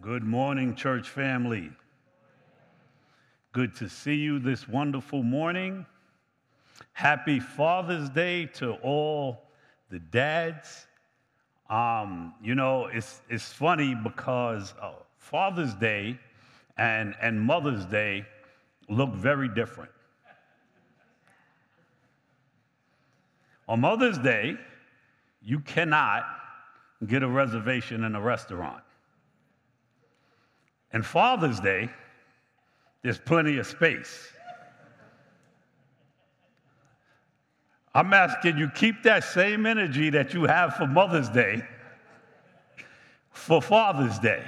Good morning, church family. Good to see you this wonderful morning. Happy Father's Day to all the dads. Um, you know, it's, it's funny because uh, Father's Day and, and Mother's Day look very different. On Mother's Day, you cannot get a reservation in a restaurant. And Father's Day, there's plenty of space. I'm asking you, keep that same energy that you have for Mother's Day for Father's Day.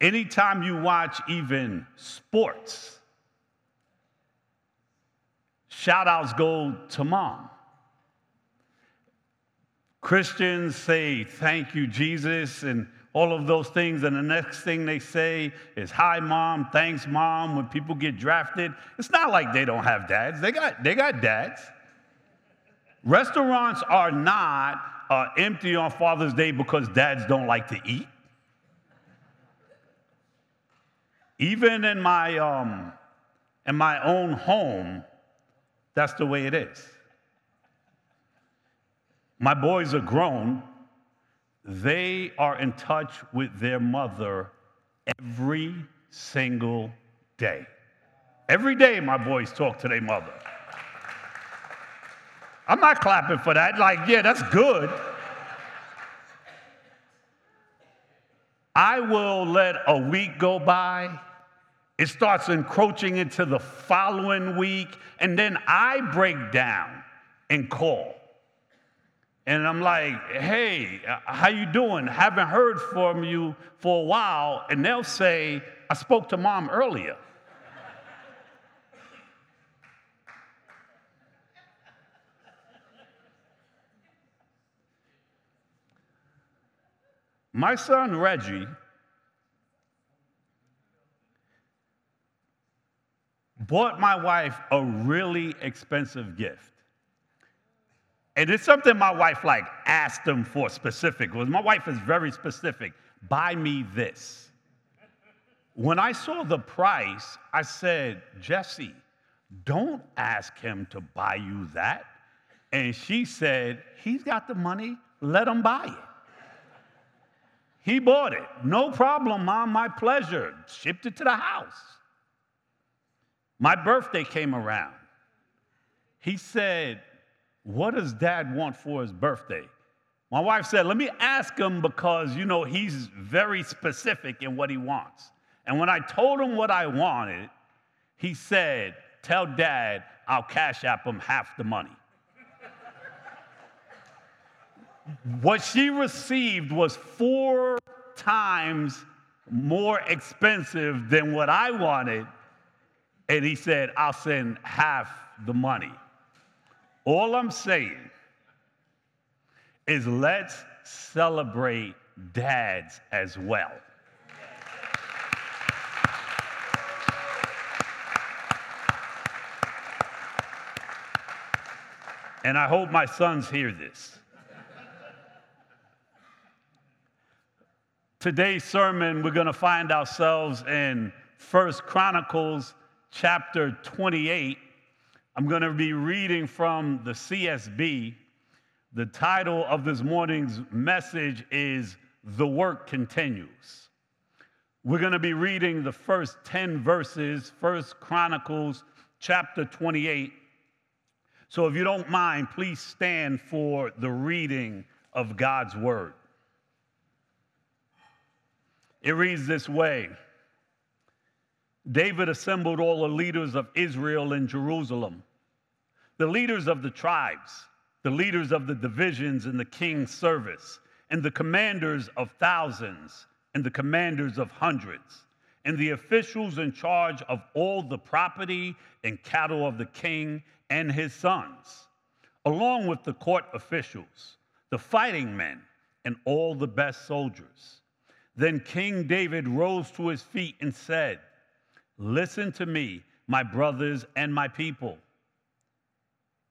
Anytime you watch even sports, shout outs go to mom. Christians say, Thank you, Jesus, and all of those things. And the next thing they say is, Hi, mom, thanks, mom, when people get drafted. It's not like they don't have dads, they got, they got dads. Restaurants are not uh, empty on Father's Day because dads don't like to eat. Even in my, um, in my own home, that's the way it is. My boys are grown, they are in touch with their mother every single day. Every day, my boys talk to their mother. I'm not clapping for that. Like, yeah, that's good. I will let a week go by. It starts encroaching into the following week, and then I break down and call. And I'm like, hey, uh, how you doing? Haven't heard from you for a while. And they'll say, I spoke to mom earlier. My son Reggie bought my wife a really expensive gift. And it's something my wife like asked him for specific. Was my wife is very specific. Buy me this. When I saw the price, I said, Jesse, don't ask him to buy you that. And she said, he's got the money, let him buy it. He bought it. No problem, mom, my pleasure. Shipped it to the house. My birthday came around. He said, what does dad want for his birthday? My wife said, Let me ask him because, you know, he's very specific in what he wants. And when I told him what I wanted, he said, Tell dad I'll cash app him half the money. what she received was four times more expensive than what I wanted. And he said, I'll send half the money. All I'm saying is let's celebrate dads as well. And I hope my sons hear this. Today's sermon, we're going to find ourselves in First Chronicles chapter 28 I'm going to be reading from the CSB. The title of this morning's message is The Work Continues. We're going to be reading the first 10 verses, First Chronicles chapter 28. So if you don't mind, please stand for the reading of God's word. It reads this way David assembled all the leaders of Israel in Jerusalem, the leaders of the tribes, the leaders of the divisions in the king's service, and the commanders of thousands and the commanders of hundreds, and the officials in charge of all the property and cattle of the king and his sons, along with the court officials, the fighting men, and all the best soldiers. Then King David rose to his feet and said, Listen to me, my brothers and my people.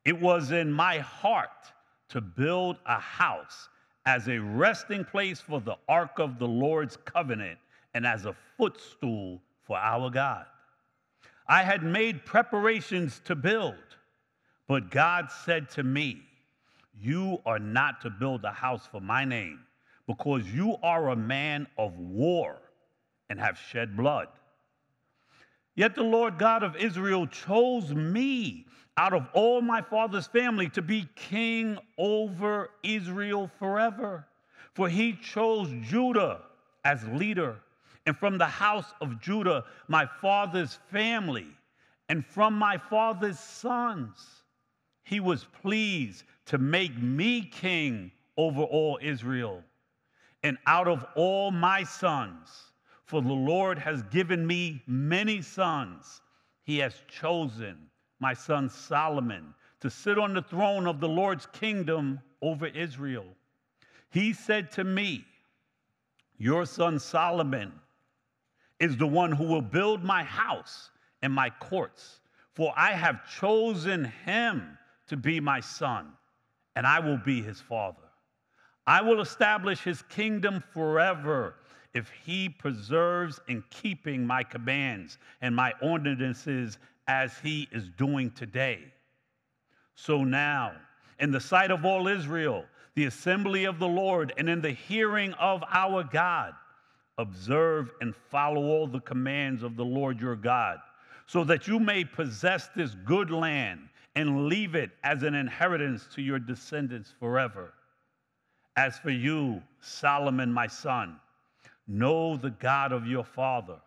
It was in my heart to build a house as a resting place for the ark of the Lord's covenant and as a footstool for our God. I had made preparations to build, but God said to me, You are not to build a house for my name, because you are a man of war and have shed blood. Yet the Lord God of Israel chose me out of all my father's family to be king over Israel forever. For he chose Judah as leader and from the house of Judah, my father's family, and from my father's sons. He was pleased to make me king over all Israel. And out of all my sons, for the Lord has given me many sons, he has chosen my son Solomon to sit on the throne of the Lord's kingdom over Israel. He said to me, Your son Solomon is the one who will build my house and my courts. For I have chosen him to be my son, and I will be his father. I will establish his kingdom forever if he preserves in keeping my commands and my ordinances as he is doing today. So now, in the sight of all Israel, the assembly of the Lord, and in the hearing of our God, observe and follow all the commands of the Lord your God, so that you may possess this good land and leave it as an inheritance to your descendants forever. As for you, Solomon, my son, know the God of your father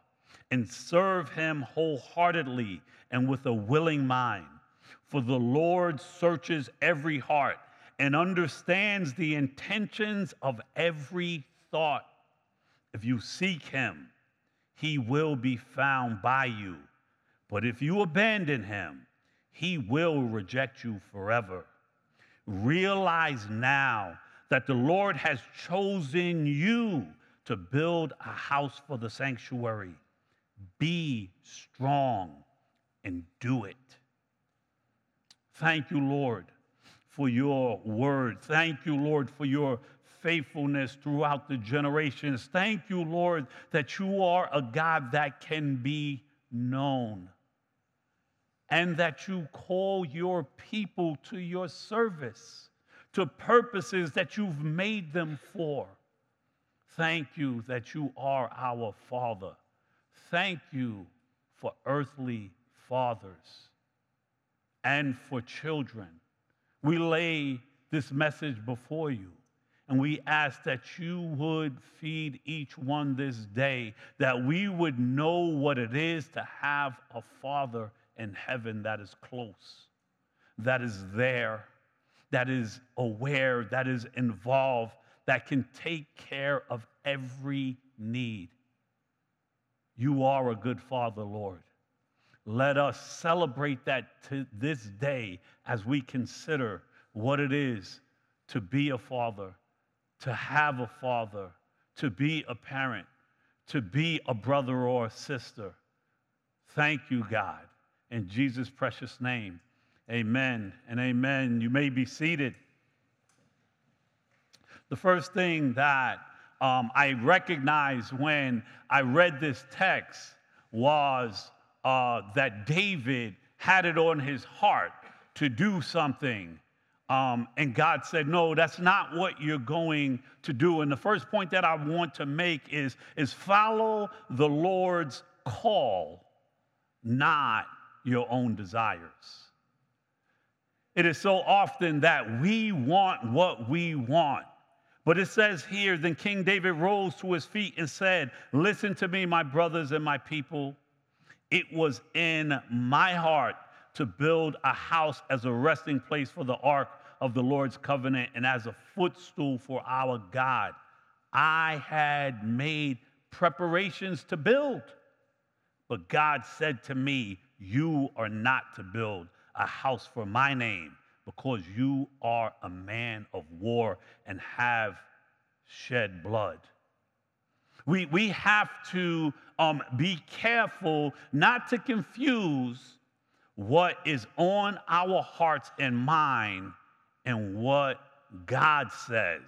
and serve him wholeheartedly and with a willing mind. For the Lord searches every heart and understands the intentions of every thought. If you seek him, he will be found by you. But if you abandon him, he will reject you forever. Realize now that the Lord has chosen you to build a house for the sanctuary. Be strong and do it. Thank you, Lord, for your word. Thank you, Lord, for your faithfulness throughout the generations. Thank you, Lord, that you are a God that can be known and that you call your people to your service, to purposes that you've made them for. Thank you that you are our Father. Thank you for earthly fathers and for children. We lay this message before you. And we ask that you would feed each one this day, that we would know what it is to have a Father in heaven that is close, that is there, that is aware, that is involved, that can take care of every need. You are a good Father, Lord. Let us celebrate that to this day as we consider what it is to be a father, to have a father, to be a parent, to be a brother or a sister. Thank you, God. In Jesus' precious name, amen and amen. You may be seated. The first thing that um, I recognized when I read this text was uh, that David had it on his heart to do something. Um, and God said, No, that's not what you're going to do. And the first point that I want to make is, is follow the Lord's call, not your own desires. It is so often that we want what we want. But it says here, then King David rose to his feet and said, Listen to me, my brothers and my people. It was in my heart to build a house as a resting place for the ark of the Lord's covenant and as a footstool for our God. I had made preparations to build. But God said to me, You are not to build a house for my name because you are a man of war and have shed blood. We, we have to um, be careful not to confuse what is on our hearts and mind and what God says.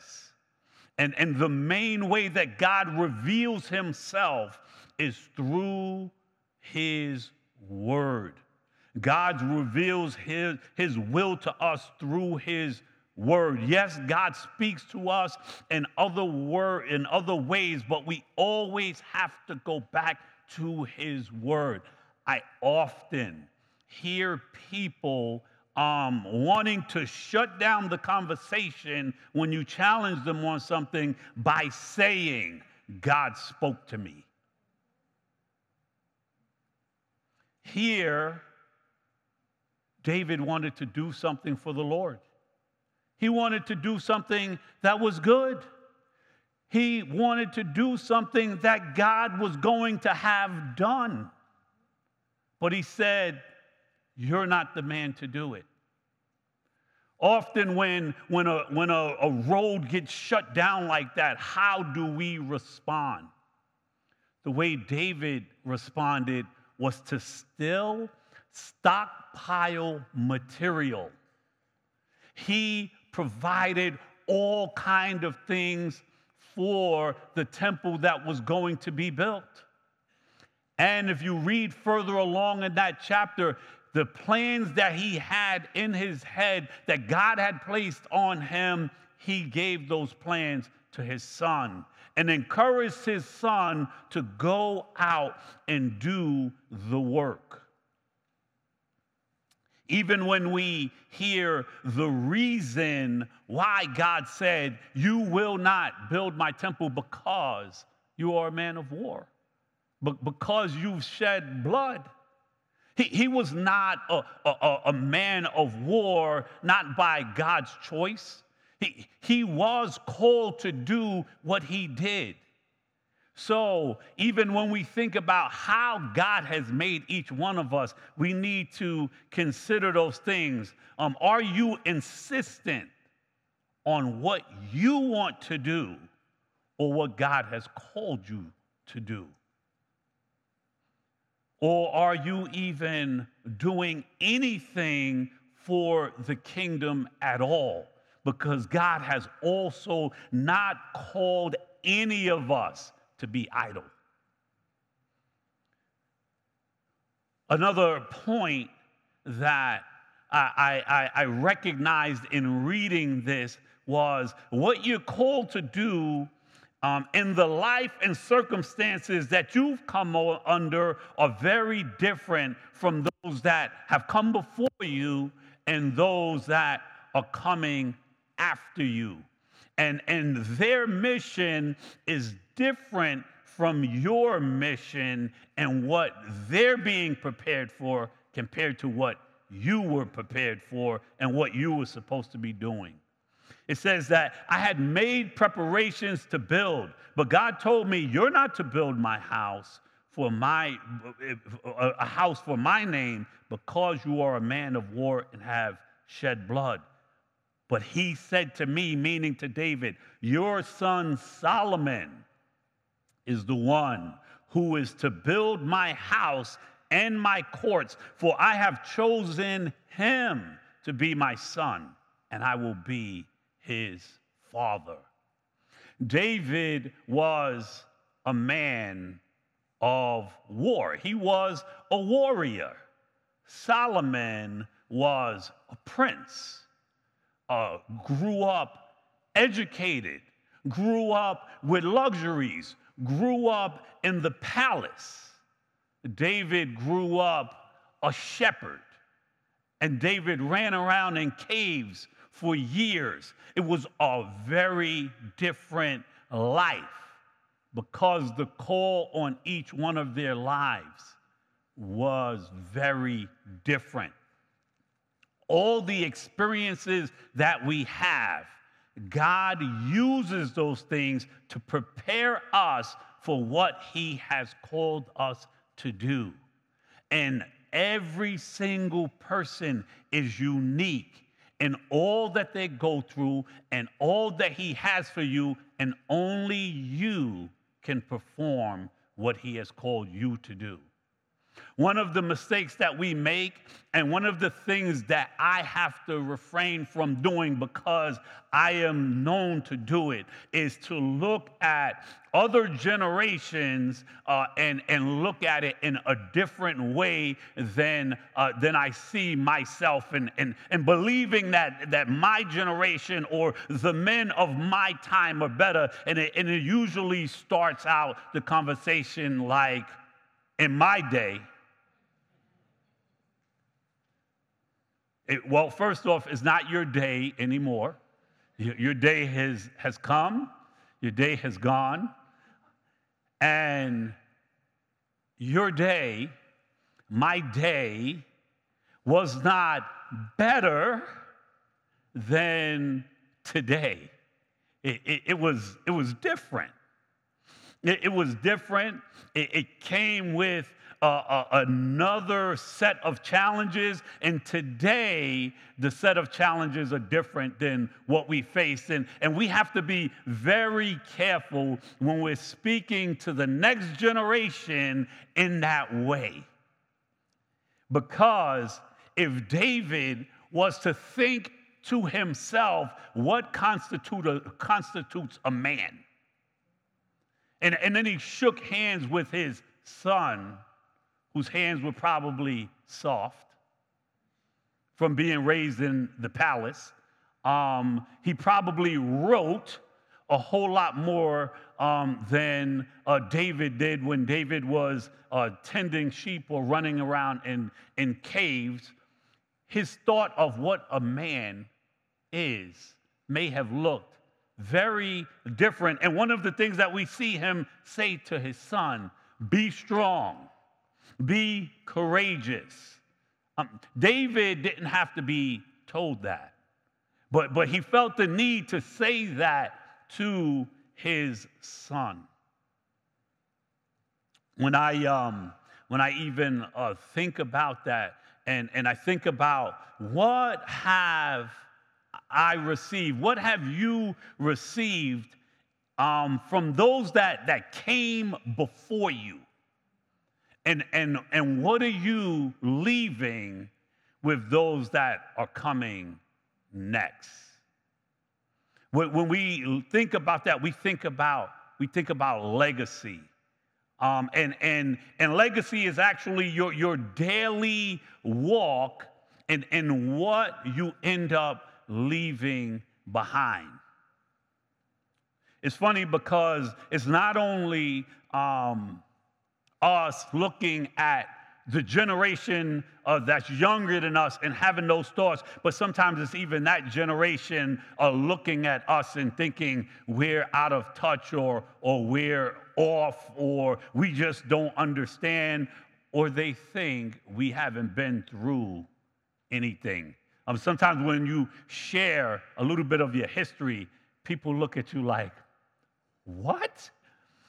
And, and the main way that God reveals himself is through his word. God reveals his, his will to us through his word. Yes, God speaks to us in other word in other ways, but we always have to go back to his word. I often hear people um, wanting to shut down the conversation when you challenge them on something by saying, God spoke to me. Here, David wanted to do something for the Lord. He wanted to do something that was good. He wanted to do something that God was going to have done. But he said, You're not the man to do it. Often, when, when, a, when a, a road gets shut down like that, how do we respond? The way David responded was to still stockpile material. He provided all kind of things for the temple that was going to be built. And if you read further along in that chapter, the plans that he had in his head that God had placed on him, he gave those plans to his son and encouraged his son to go out and do the work. Even when we hear the reason why God said, You will not build my temple because you are a man of war, but because you've shed blood. He, he was not a, a, a man of war, not by God's choice. He, he was called to do what he did. So, even when we think about how God has made each one of us, we need to consider those things. Um, are you insistent on what you want to do or what God has called you to do? Or are you even doing anything for the kingdom at all? Because God has also not called any of us to be idle. Another point that I, I, I, recognized in reading this was what you're called to do um, in the life and circumstances that you've come under are very different from those that have come before you and those that are coming after you. And, and their mission is different from your mission and what they're being prepared for compared to what you were prepared for and what you were supposed to be doing. It says that I had made preparations to build, but God told me, You're not to build my house for my a house for my name because you are a man of war and have shed blood. But he said to me, meaning to David, Your son Solomon is the one who is to build my house and my courts, for I have chosen him to be my son, and I will be his father. David was a man of war, he was a warrior. Solomon was a prince, uh, grew up educated, grew up with luxuries, grew up in the palace. David grew up a shepherd, and David ran around in caves for years. It was a very different life because the call on each one of their lives was very different. All the experiences that we have God uses those things to prepare us for what He has called us to do. And every single person is unique in all that they go through and all that He has for you, and only you can perform what He has called you to do. One of the mistakes that we make, and one of the things that I have to refrain from doing because I am known to do it, is to look at other generations uh, and, and look at it in a different way than, uh, than I see myself, and, and, and believing that, that my generation or the men of my time are better. And it, and it usually starts out the conversation like, in my day, It, well, first off, it's not your day anymore. Your, your day has, has come, your day has gone, and your day, my day, was not better than today. It, it, it was, it was different. It, it was different. It, it came with uh, another set of challenges. And today, the set of challenges are different than what we face. And, and we have to be very careful when we're speaking to the next generation in that way. Because if David was to think to himself what constitute a, constitutes a man, and, and then he shook hands with his son whose hands were probably soft from being raised in the palace. Um, he probably wrote a whole lot more um, than uh, David did when David was uh, tending sheep or running around in, in caves. His thought of what a man is may have looked very different. And one of the things that we see him say to his son be strong be courageous. Um, David didn't have to be told that, but, but he felt the need to say that to his son. When I, um, when I even uh, think about that, and, and I think about what have I received, what have you received um, from those that, that came before you? And, and, and what are you leaving with those that are coming next? When, when we think about that, we think about, we think about legacy. Um, and, and, and legacy is actually your, your daily walk and, and what you end up leaving behind. It's funny because it's not only um, us looking at the generation uh, that's younger than us and having those thoughts, but sometimes it's even that generation uh, looking at us and thinking we're out of touch or, or we're off or we just don't understand or they think we haven't been through anything. Um, sometimes when you share a little bit of your history, people look at you like, what?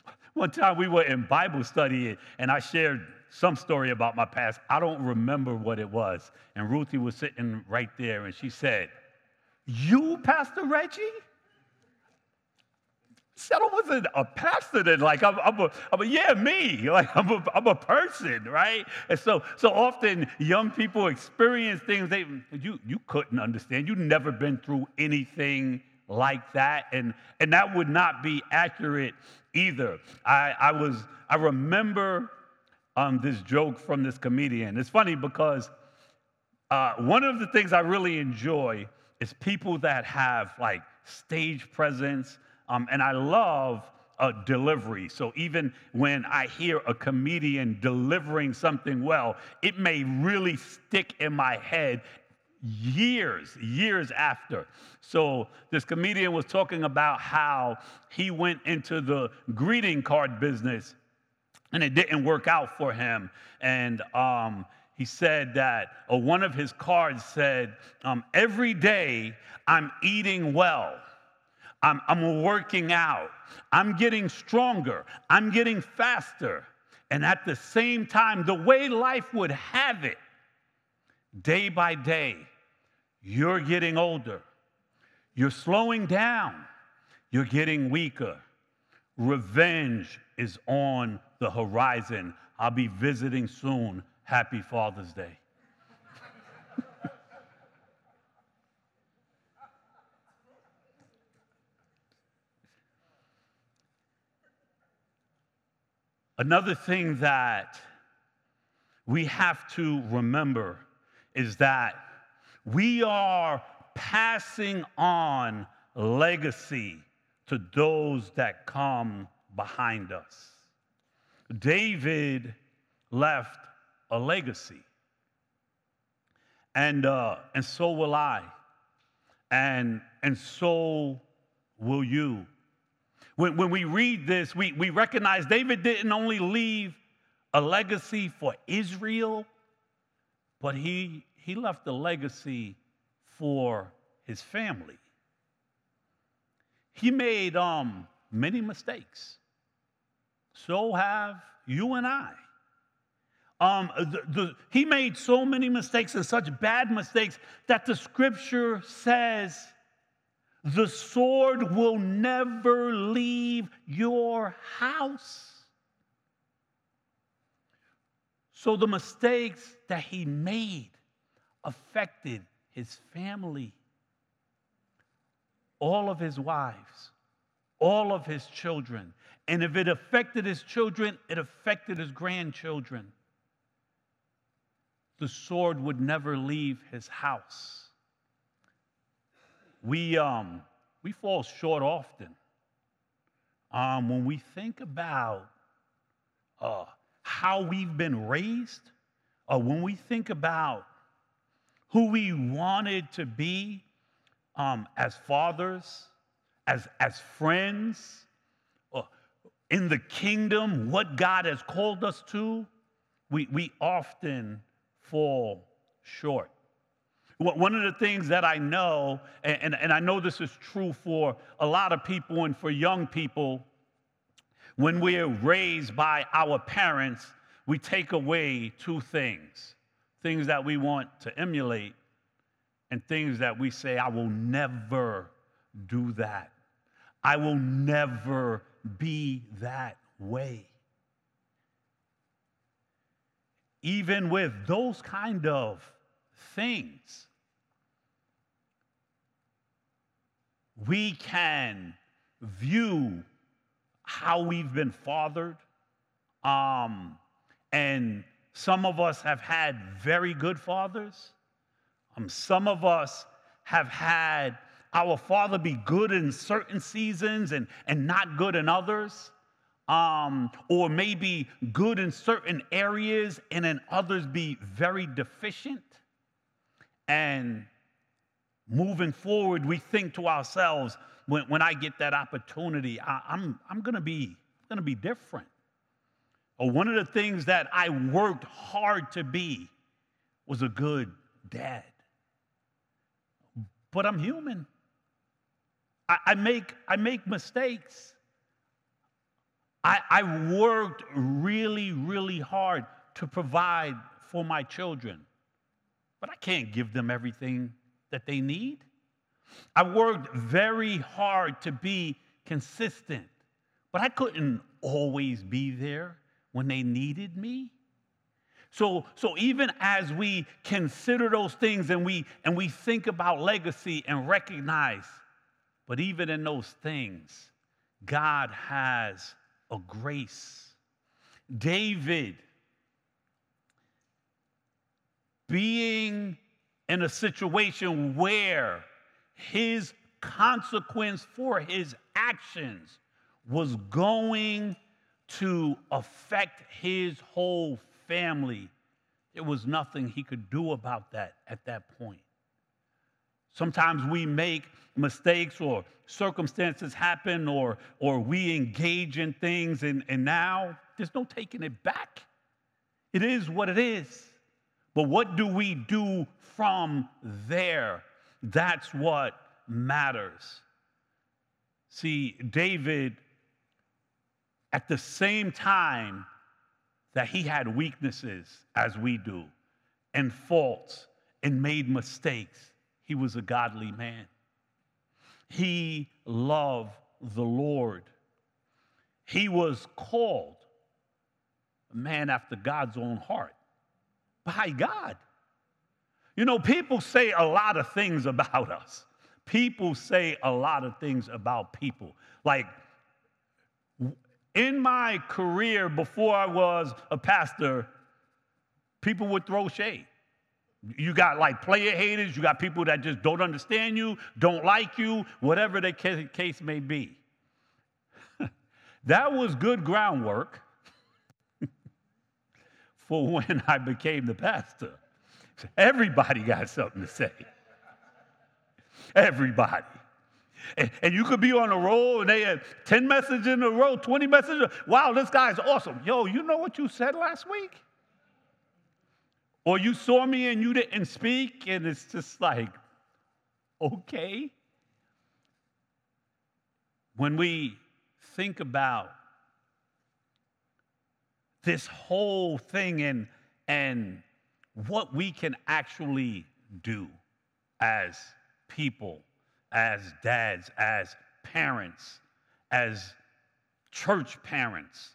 One time we were in Bible study and I shared some story about my past. I don't remember what it was. And Ruthie was sitting right there and she said, You, Pastor Reggie? I wasn't a pastor then. Like I'm, I'm, a, I'm a, yeah, me. Like I'm a, I'm a person, right? And so, so often young people experience things they you you couldn't understand. You've never been through anything like that, and and that would not be accurate either. I, I was, I remember um, this joke from this comedian. It's funny because uh, one of the things I really enjoy is people that have like stage presence, um, and I love uh, delivery. So even when I hear a comedian delivering something well, it may really stick in my head years, years after. So this comedian was talking about how he went into the greeting card business and it didn't work out for him. And um, he said that uh, one of his cards said, um, Every day I'm eating well. I'm, I'm working out. I'm getting stronger. I'm getting faster. And at the same time, the way life would have it, day by day, you're getting older. You're slowing down. You're getting weaker. Revenge is on the horizon. I'll be visiting soon. Happy Father's Day. Another thing that we have to remember is that we are passing on legacy to those that come behind us. David left a legacy. And, uh, and so will I. And, and so will you. When, when we read this, we, we recognize David didn't only leave a legacy for Israel, but he, he left a legacy for his family. He made um, many mistakes. So have you and I. Um, the, the, he made so many mistakes and such bad mistakes that the scripture says the sword will never leave your house. So the mistakes that he made affected his family, all of his wives, all of his children. And if it affected his children, it affected his grandchildren. The sword would never leave his house. We, um, we fall short often um, when we think about uh, how we've been raised, or when we think about who we wanted to be um, as fathers, as, as friends, uh, in the kingdom, what God has called us to, we, we often fall short. One of the things that I know, and, and I know this is true for a lot of people and for young people, when we're raised by our parents, we take away two things things that we want to emulate, and things that we say, I will never do that. I will never be that way. Even with those kind of things, we can view how we've been fathered. Um, and some of us have had very good fathers. Um, some of us have had our father be good in certain seasons and, and not good in others. Um, or maybe good in certain areas and in others be very deficient. And moving forward, we think to ourselves, when, when I get that opportunity, I, I'm, I'm gonna be gonna be different. Or one of the things that I worked hard to be was a good dad. But I'm human. I, I make, I make mistakes. I, I worked really, really hard to provide for my children, but I can't give them everything that they need. I worked very hard to be consistent, but I couldn't always be there when they needed me. So, so even as we consider those things and we and we think about legacy and recognize, but even in those things, God has a grace. David being in a situation where his consequence for his actions was going to affect his whole family. There was nothing he could do about that at that point. Sometimes we make mistakes or circumstances happen or, or we engage in things and, and now there's no taking it back. It is what it is. But what do we do from there? That's what matters. See, David, at the same time that he had weaknesses as we do, and faults, and made mistakes, he was a godly man. He loved the Lord. He was called a man after God's own heart by God. You know, people say a lot of things about us. People say a lot of things about people. Like in my career before I was a pastor, people would throw shade. You got like player haters, you got people that just don't understand you, don't like you, whatever the case may be. that was good groundwork for when I became the pastor. Everybody got something to say. Everybody. And, you could be on a roll and they had 10 messages in a row, 20 messages. Wow, this guy's awesome. Yo, you know what you said last week? Or you saw me and you didn't speak, and it's just like, okay. When we think about this whole thing and, and what we can actually do as people, as dads, as parents, as church parents,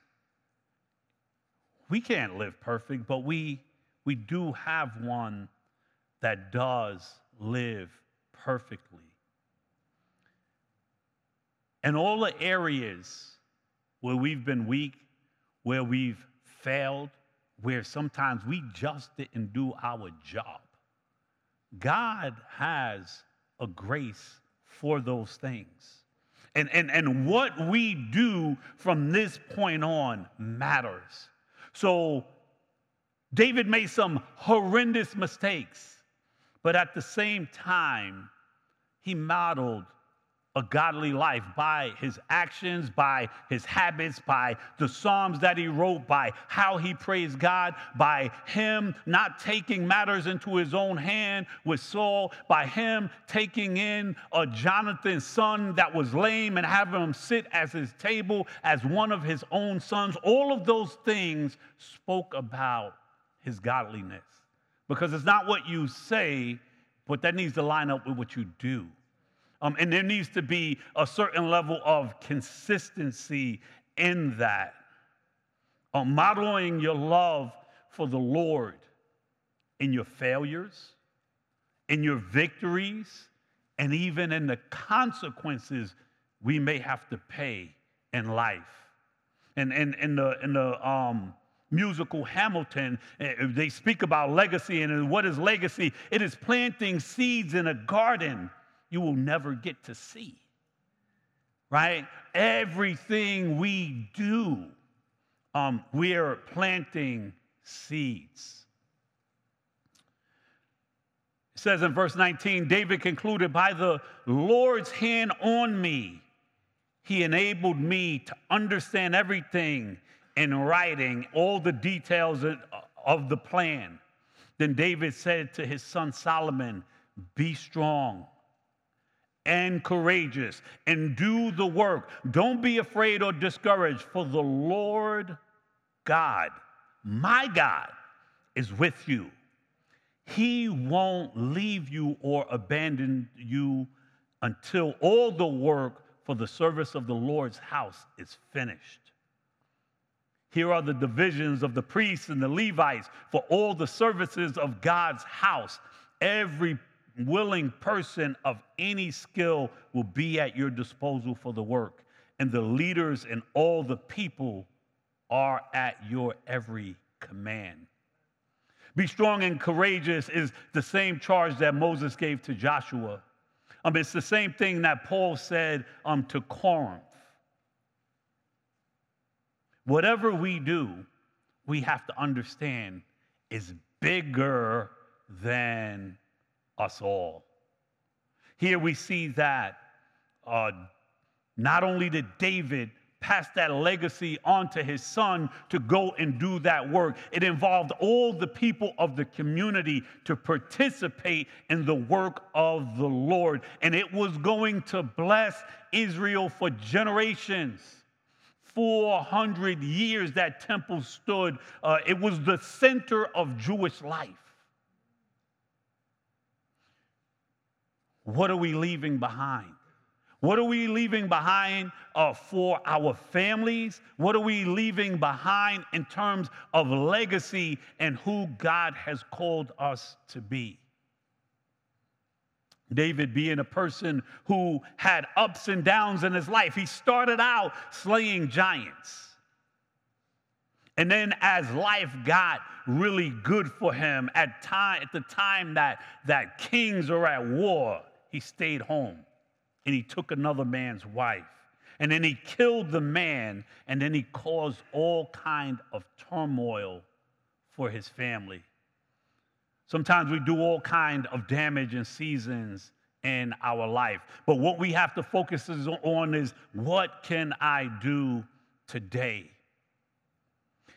we can't live perfect, but we we do have one that does live perfectly. And all the areas where we've been weak, where we've failed, where sometimes we just didn't do our job, God has a grace for those things. And, and, and what we do from this point on matters. So David made some horrendous mistakes, but at the same time, he modeled a godly life by his actions, by his habits, by the Psalms that he wrote, by how he praised God, by him not taking matters into his own hand with Saul, by him taking in a Jonathan's son that was lame and having him sit at his table as one of his own sons. All of those things spoke about his godliness. Because it's not what you say, but that needs to line up with what you do. Um, and there needs to be a certain level of consistency in that. Um, modeling your love for the Lord in your failures, in your victories, and even in the consequences we may have to pay in life. And in, in the, in the um, musical Hamilton, eh, they speak about legacy. And what is legacy? It is planting seeds in a garden you will never get to see. Right? Everything we do, um, we are planting seeds. It says in verse 19 David concluded, By the Lord's hand on me, he enabled me to understand everything in writing all the details of the plan. Then David said to his son Solomon, Be strong and courageous and do the work. Don't be afraid or discouraged, for the Lord God, my God, is with you. He won't leave you or abandon you until all the work for the service of the Lord's house is finished. Here are the divisions of the priests and the Levites for all the services of God's house. Every willing person of any skill will be at your disposal for the work, and the leaders and all the people are at your every command. Be strong and courageous is the same charge that Moses gave to Joshua. Um, it's the same thing that Paul said um, to Corinth. Whatever we do, we have to understand is bigger than us all. Here we see that uh, not only did David pass that legacy on to his son to go and do that work, it involved all the people of the community to participate in the work of the Lord. And it was going to bless Israel for generations. 400 years that temple stood. Uh, it was the center of Jewish life. What are we leaving behind? What are we leaving behind uh, for our families? What are we leaving behind in terms of legacy and who God has called us to be? David being a person who had ups and downs in his life. He started out slaying giants. And then as life got really good for him at time at the time that that kings are at war, he stayed home and he took another man's wife. And then he killed the man and then he caused all kind of turmoil for his family. Sometimes we do all kind of damage in seasons in our life. But what we have to focus on is what can I do today?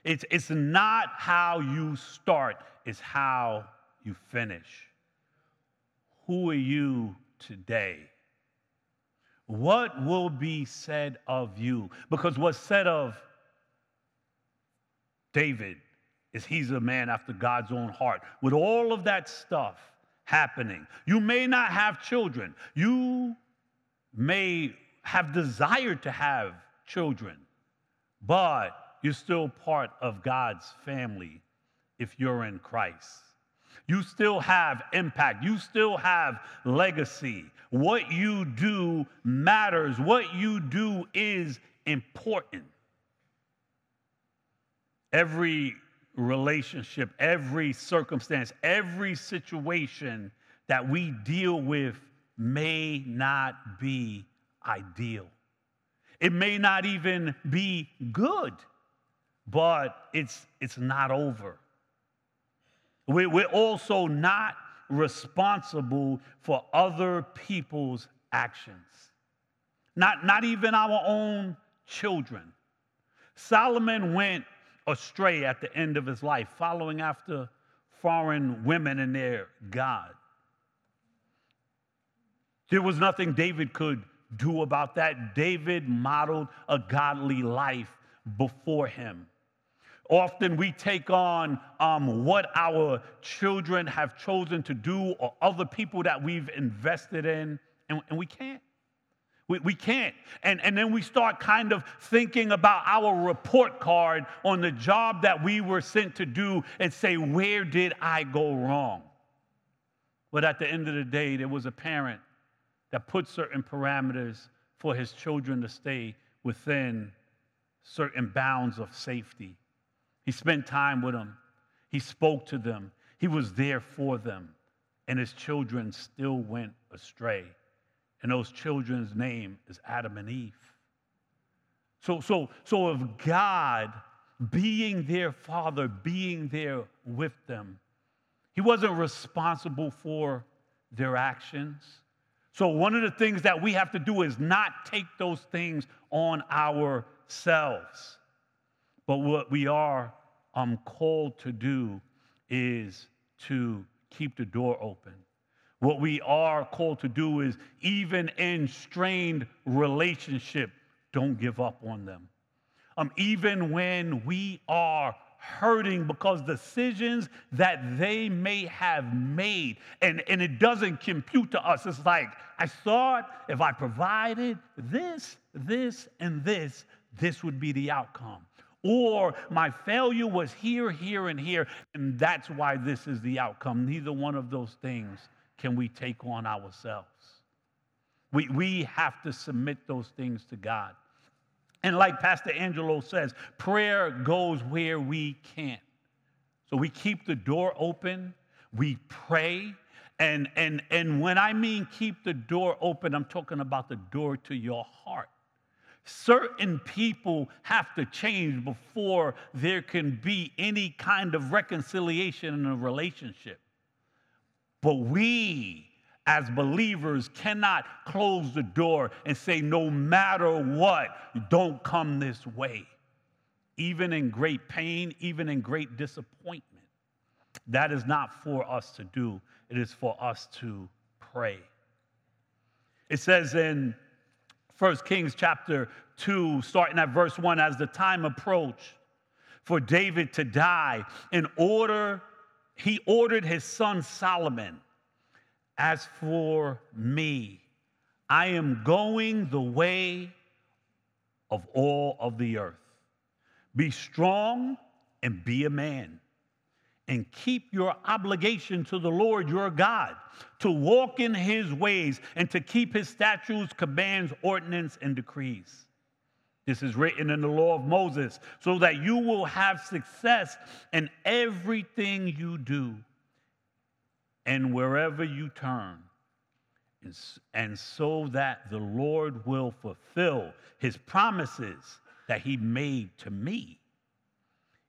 It's, it's not how you start, it's how you finish. Who are you today? What will be said of you? Because what's said of David is he's a man after God's own heart. With all of that stuff happening, you may not have children. You may have desired to have children, but you're still part of God's family if you're in Christ. You still have impact. You still have legacy. What you do matters. What you do is important. Every relationship, every circumstance, every situation that we deal with may not be ideal. It may not even be good, but it's, it's not over. We're also not responsible for other people's actions, not, not even our own children. Solomon went astray at the end of his life, following after foreign women and their God. There was nothing David could do about that. David modeled a godly life before him. Often we take on um, what our children have chosen to do or other people that we've invested in, and, and we can't. We, we can't. And, and then we start kind of thinking about our report card on the job that we were sent to do and say, where did I go wrong? But at the end of the day, there was a parent that put certain parameters for his children to stay within certain bounds of safety. He spent time with them, he spoke to them, he was there for them, and his children still went astray and those children's name is Adam and Eve. So, so, so of God being their father, being there with them, he wasn't responsible for their actions. So, one of the things that we have to do is not take those things on ourselves. But what we are um, called to do is to keep the door open what we are called to do is, even in strained relationship, don't give up on them. Um, even when we are hurting because decisions that they may have made and, and it doesn't compute to us. It's like, I thought if I provided this, this, and this, this would be the outcome. Or my failure was here, here, and here, and that's why this is the outcome. Neither one of those things can we take on ourselves. We, we have to submit those things to God. And like Pastor Angelo says, prayer goes where we can't. So we keep the door open, we pray, and, and, and when I mean keep the door open, I'm talking about the door to your heart. Certain people have to change before there can be any kind of reconciliation in a relationship. But we, as believers, cannot close the door and say, no matter what, don't come this way. Even in great pain, even in great disappointment. That is not for us to do, it is for us to pray. It says in 1 Kings chapter 2, starting at verse 1, as the time approached for David to die, in order he ordered his son Solomon, As for me, I am going the way of all of the earth. Be strong and be a man. And keep your obligation to the Lord your God, to walk in his ways and to keep his statutes, commands, ordinances, and decrees. This is written in the law of Moses, so that you will have success in everything you do and wherever you turn and so that the Lord will fulfill his promises that he made to me.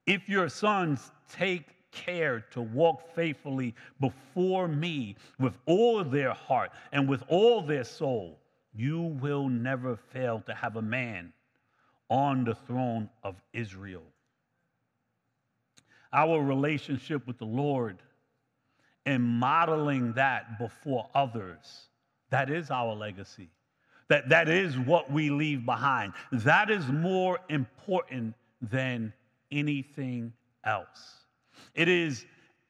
If your sons take care to walk faithfully before me with all their heart and with all their soul, you will never fail to have a man on the throne of Israel. Our relationship with the Lord and modeling that before others that is our legacy. That, that is what we leave behind. That is more important than anything else. It is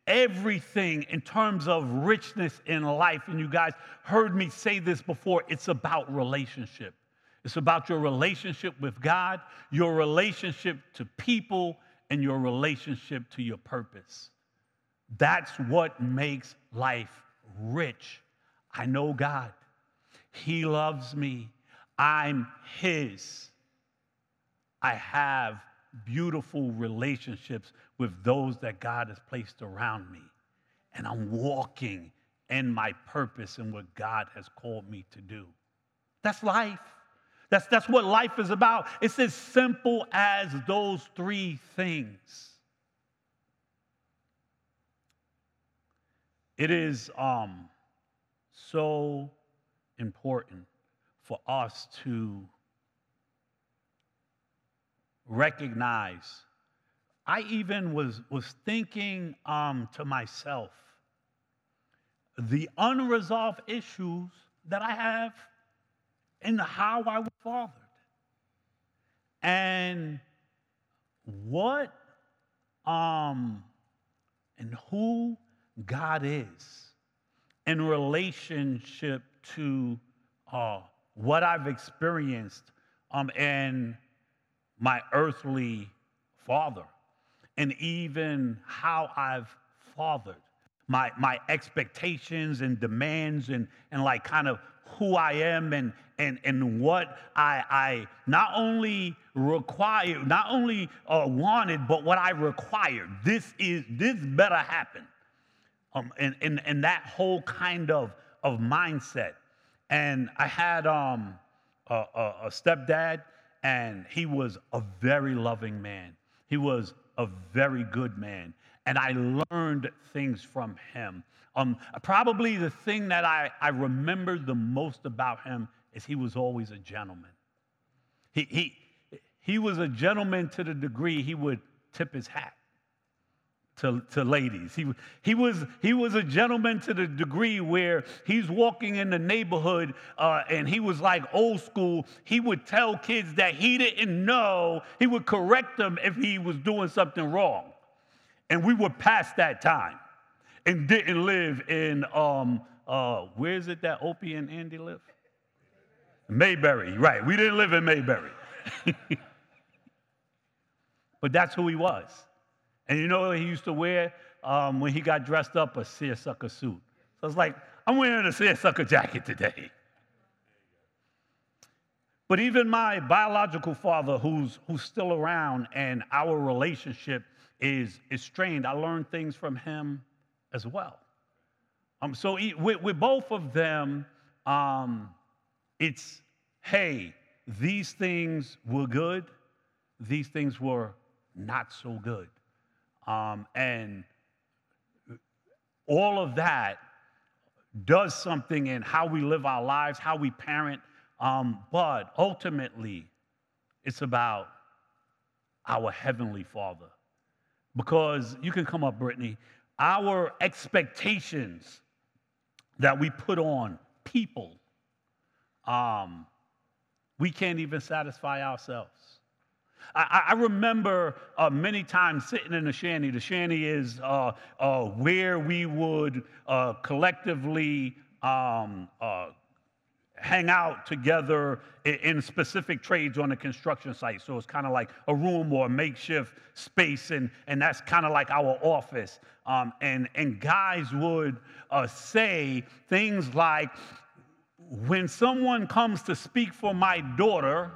everything in terms of richness in life. And you guys heard me say this before it's about relationship. It's about your relationship with God, your relationship to people, and your relationship to your purpose. That's what makes life rich I know God. He loves me. I'm His. I have beautiful relationships with those that God has placed around me. And I'm walking in my purpose and what God has called me to do. That's life. That's, that's what life is about. It's as simple as those three things. It is um, so important for us to recognize. I even was, was thinking um, to myself the unresolved issues that I have and how I was fathered. And what um, and who God is in relationship to uh, what I've experienced um, in my earthly father and even how I've fathered my, my expectations and demands and, and like kind of who I am and, and, and what I, I not only required, not only uh, wanted, but what I required. This is, this better happen um, and, and, and that whole kind of, of mindset. And I had um, a, a stepdad, and he was a very loving man. He was a very good man. And I learned things from him. Um, probably the thing that I, I remember the most about him is he was always a gentleman. He, he, he was a gentleman to the degree he would tip his hat to, to ladies. He, he, was, he was a gentleman to the degree where he's walking in the neighborhood uh, and he was like old school. He would tell kids that he didn't know, he would correct them if he was doing something wrong. And we were past that time and didn't live in, um, uh, where is it that Opie and Andy live? Mayberry, right. We didn't live in Mayberry. but that's who he was. And you know what he used to wear um, when he got dressed up? A seersucker suit. So it's like, I'm wearing a seersucker jacket today. But even my biological father, who's, who's still around and our relationship is, is strained, I learned things from him as well. Um, so he, with, with, both of them, um, it's, hey, these things were good, these things were not so good. Um, and all of that does something in how we live our lives, how we parent. Um, but ultimately, it's about our Heavenly Father. Because you can come up, Brittany, our expectations that we put on people, um, we can't even satisfy ourselves. I, I remember uh, many times sitting in the shanty. The shanty is uh, uh, where we would uh, collectively um, uh, hang out together in specific trades on a construction site. So it's kind of like a room or a makeshift space, and, and that's kind of like our office. Um, and, and guys would uh, say things like, when someone comes to speak for my daughter,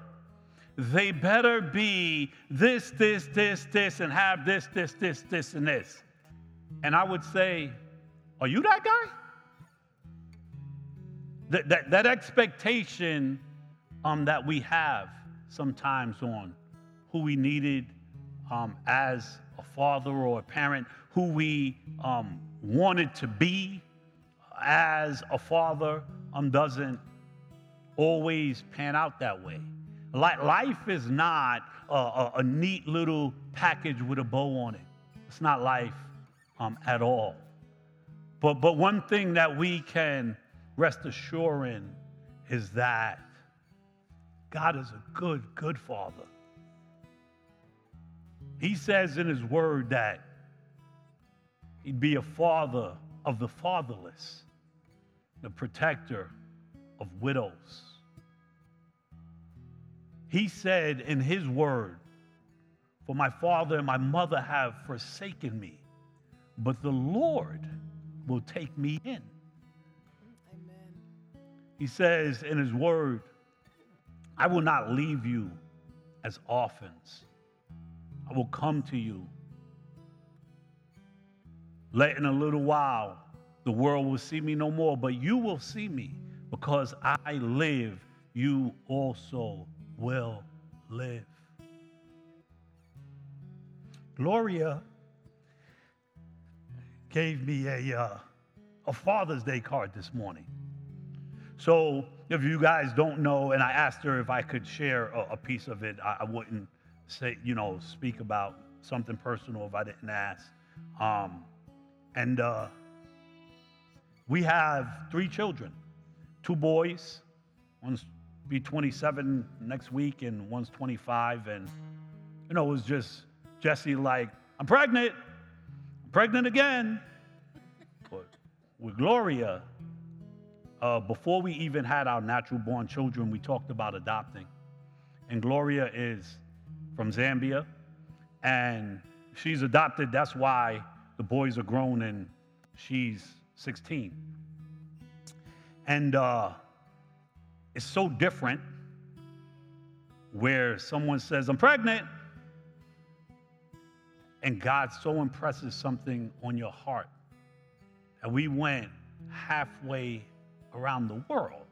they better be this, this, this, this, and have this, this, this, this, and this. And I would say, Are you that guy? That, that, that expectation um, that we have sometimes on who we needed um, as a father or a parent, who we um, wanted to be as a father, um, doesn't always pan out that way. Life is not a, a, a, neat little package with a bow on it. It's not life um, at all. But, but one thing that we can rest assured in is that God is a good, good father. He says in his word that he'd be a father of the fatherless, the protector of widows. He said in his word, For my father and my mother have forsaken me, but the Lord will take me in. Amen. He says in his word, I will not leave you as orphans. I will come to you. Let in a little while the world will see me no more, but you will see me because I live, you also will live. Gloria gave me a, uh, a Father's Day card this morning. So, if you guys don't know, and I asked her if I could share a, a piece of it, I, I, wouldn't say, you know, speak about something personal if I didn't ask. Um, and uh, we have three children two boys, one's be 27 next week, and one's 25. And, you know, it was just Jesse like, I'm pregnant, I'm pregnant again. But with Gloria, uh, before we even had our natural born children, we talked about adopting. And Gloria is from Zambia, and she's adopted. That's why the boys are grown and she's 16. And uh, it's so different where someone says, I'm pregnant, and God so impresses something on your heart And we went halfway around the world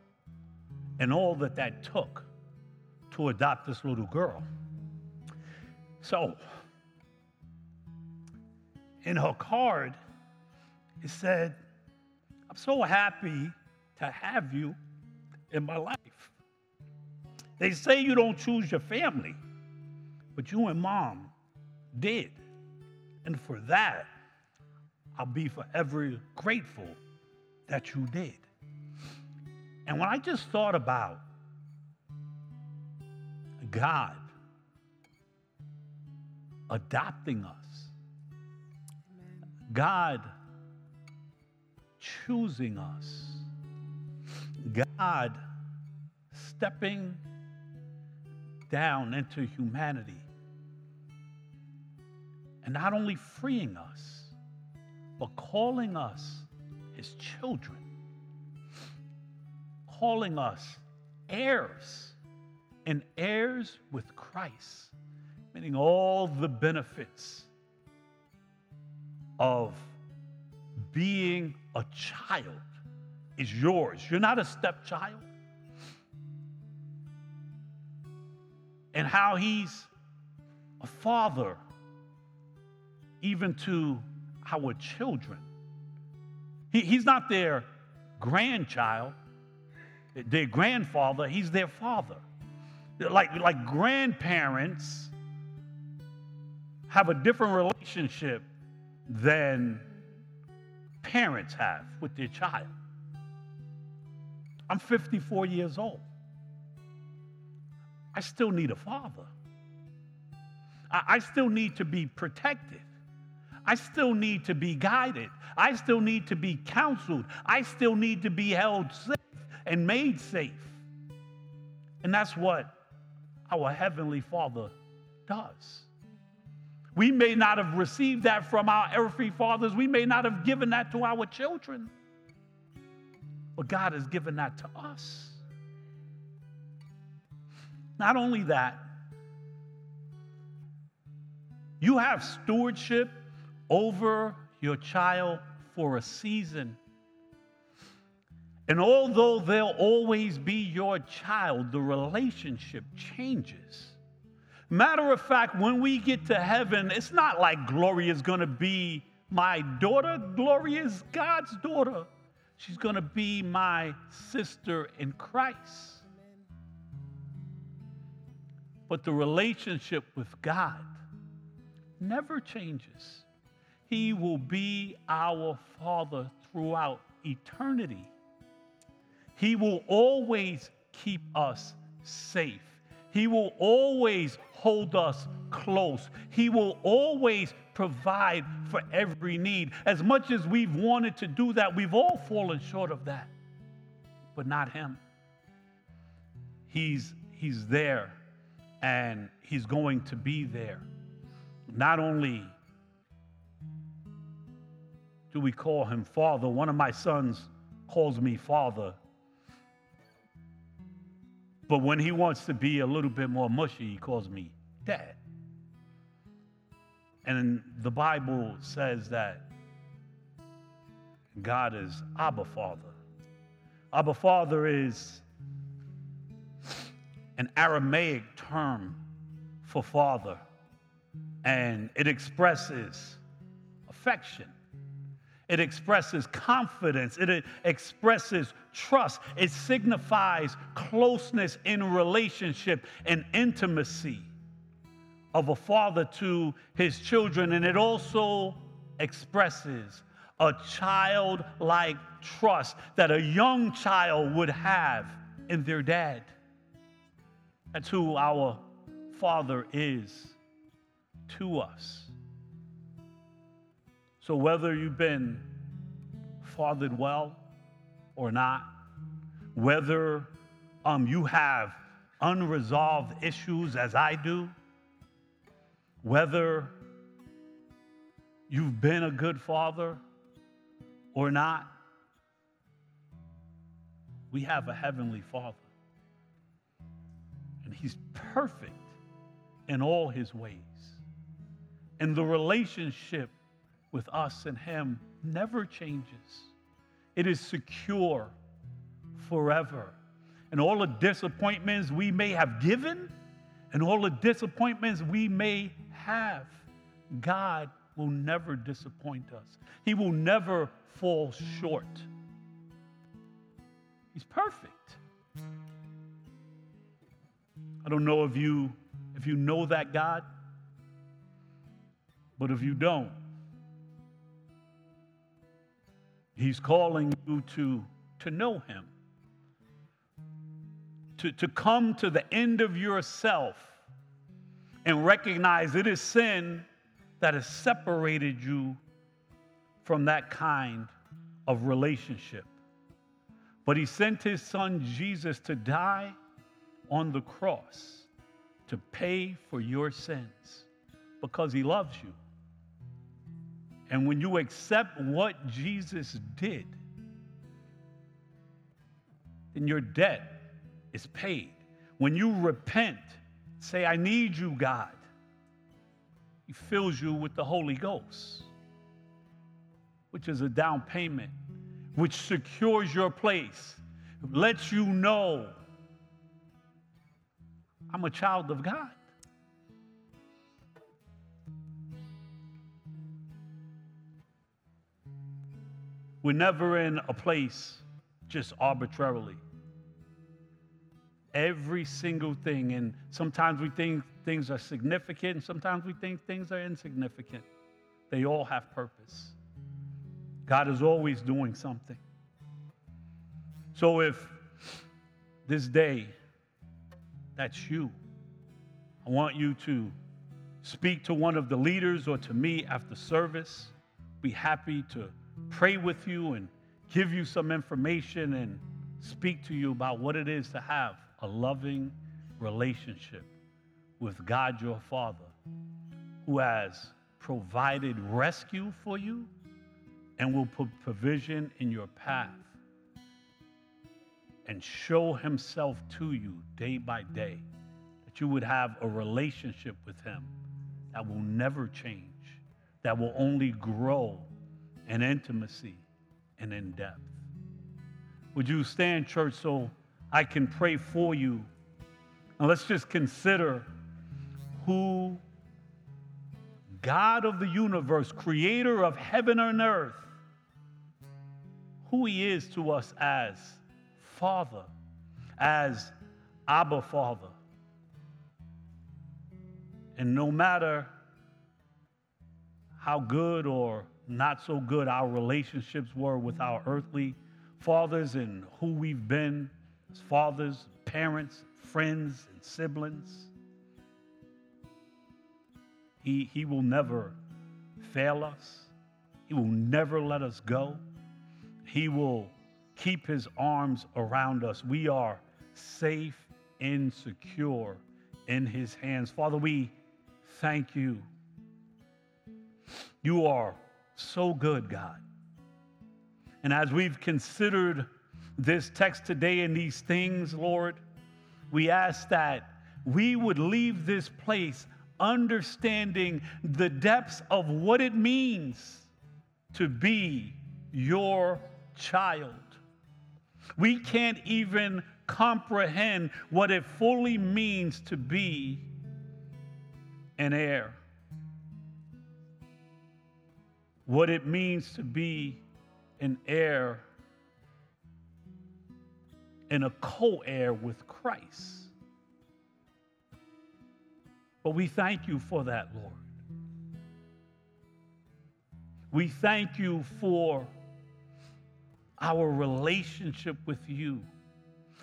and all that that took to adopt this little girl. So, in her card, it said, I'm so happy to have you in my life. They say you don't choose your family, but you and mom did. And for that, I'll be forever grateful that you did. And when I just thought about God adopting us, God choosing us, God stepping down into humanity and not only freeing us, but calling us his children, calling us heirs and heirs with Christ, meaning all the benefits of being a child is yours. You're not a stepchild. And how he's a father even to our children. He, he's not their grandchild, their grandfather, he's their father. Like, like grandparents have a different relationship than parents have with their child. I'm 54 years old. I still need a father. I, I still need to be protected. I still need to be guided. I still need to be counseled. I still need to be held safe and made safe. And that's what our Heavenly Father does. We may not have received that from our earthly fathers, we may not have given that to our children, but God has given that to us. Not only that, you have stewardship over your child for a season. And although they'll always be your child, the relationship changes. Matter of fact, when we get to heaven, it's not like Gloria is going to be my daughter. Gloria is God's daughter. She's going to be my sister in Christ. But the relationship with God never changes. He will be our Father throughout eternity. He will always keep us safe. He will always hold us close. He will always provide for every need. As much as we've wanted to do that, we've all fallen short of that, but not Him. He's, he's there and He's going to be there. Not only do we call Him Father, one of my sons calls me Father but when he wants to be a little bit more mushy, he calls me dad. And the Bible says that God is Abba Father. Abba Father is an Aramaic term for father, and it expresses affection. It expresses confidence. It expresses trust. It signifies closeness in relationship and intimacy of a father to his children. And it also expresses a childlike trust that a young child would have in their dad. That's who our Father is to us. So, whether you've been fathered well or not, whether um, you have unresolved issues as I do, whether you've been a good father or not, we have a heavenly Father. And He's perfect in all His ways. And the relationship with us and Him never changes, it is secure forever. And all the disappointments we may have given and all the disappointments we may have, God will never disappoint us. He will never fall short. He's perfect. I don't know if you if you know that God, but if you don't, He's calling you to, to know Him, to, to come to the end of yourself and recognize it is sin that has separated you from that kind of relationship. But He sent His Son Jesus to die on the cross to pay for your sins because He loves you. And when you accept what Jesus did, then your debt is paid. When you repent, say, I need you, God, He fills you with the Holy Ghost, which is a down payment, which secures your place, lets you know I'm a child of God. We're never in a place just arbitrarily. Every single thing, and sometimes we think things are significant, and sometimes we think things are insignificant. They all have purpose. God is always doing something. So if this day that's you, I want you to speak to one of the leaders or to me after service. Be happy to pray with you and give you some information and speak to you about what it is to have a loving relationship with God your Father, who has provided rescue for you and will put provision in your path and show himself to you day by day, that you would have a relationship with him that will never change, that will only grow in intimacy and in depth. Would you stand, church, so I can pray for you? And let's just consider who God of the universe, creator of heaven and earth, who he is to us as Father, as Abba Father. And no matter how good or not so good our relationships were with our earthly fathers and who we've been as fathers, parents, friends, and siblings, he, he will never fail us. He will never let us go. He will keep his arms around us. We are safe and secure in his hands. Father, we thank you. You are so good, God. And as we've considered this text today and these things, Lord, we ask that we would leave this place understanding the depths of what it means to be your child. We can't even comprehend what it fully means to be an heir. What it means to be an heir and a co heir with Christ. But we thank you for that, Lord. We thank you for our relationship with you,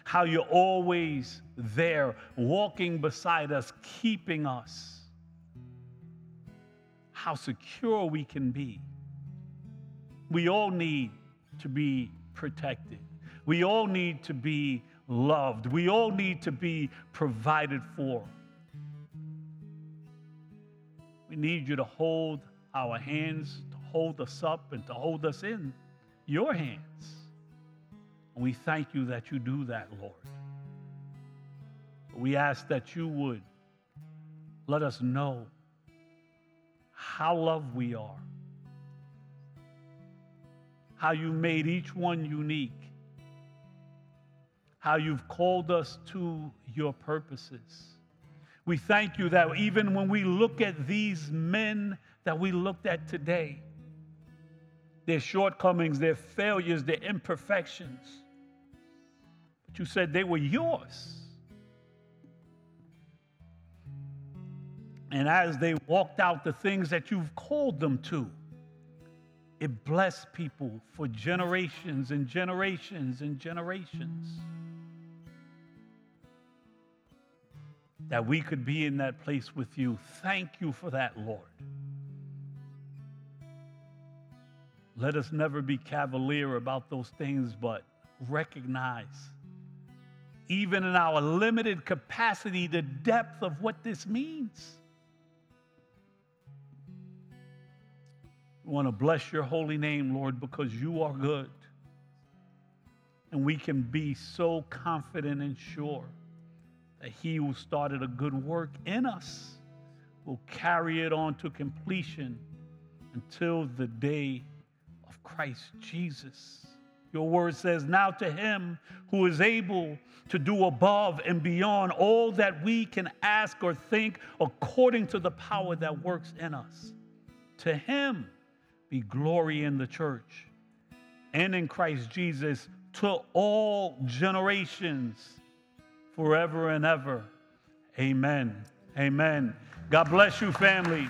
how you're always there, walking beside us, keeping us, how secure we can be. We all need to be protected. We all need to be loved. We all need to be provided for. We need you to hold our hands, to hold us up, and to hold us in your hands. And we thank you that you do that, Lord. We ask that you would let us know how loved we are, how you made each one unique, how you've called us to your purposes. We thank you that even when we look at these men that we looked at today, their shortcomings, their failures, their imperfections, but you said they were yours. And as they walked out the things that you've called them to, it blessed people for generations and generations and generations. That we could be in that place with you. Thank you for that, Lord. Let us never be cavalier about those things, but recognize, even in our limited capacity, the depth of what this means. We want to bless your holy name, Lord, because you are good. And we can be so confident and sure that he who started a good work in us will carry it on to completion until the day of Christ Jesus. Your word says, Now to him who is able to do above and beyond all that we can ask or think according to the power that works in us. To him be glory in the church and in Christ Jesus to all generations forever and ever. Amen. Amen. God bless you, family.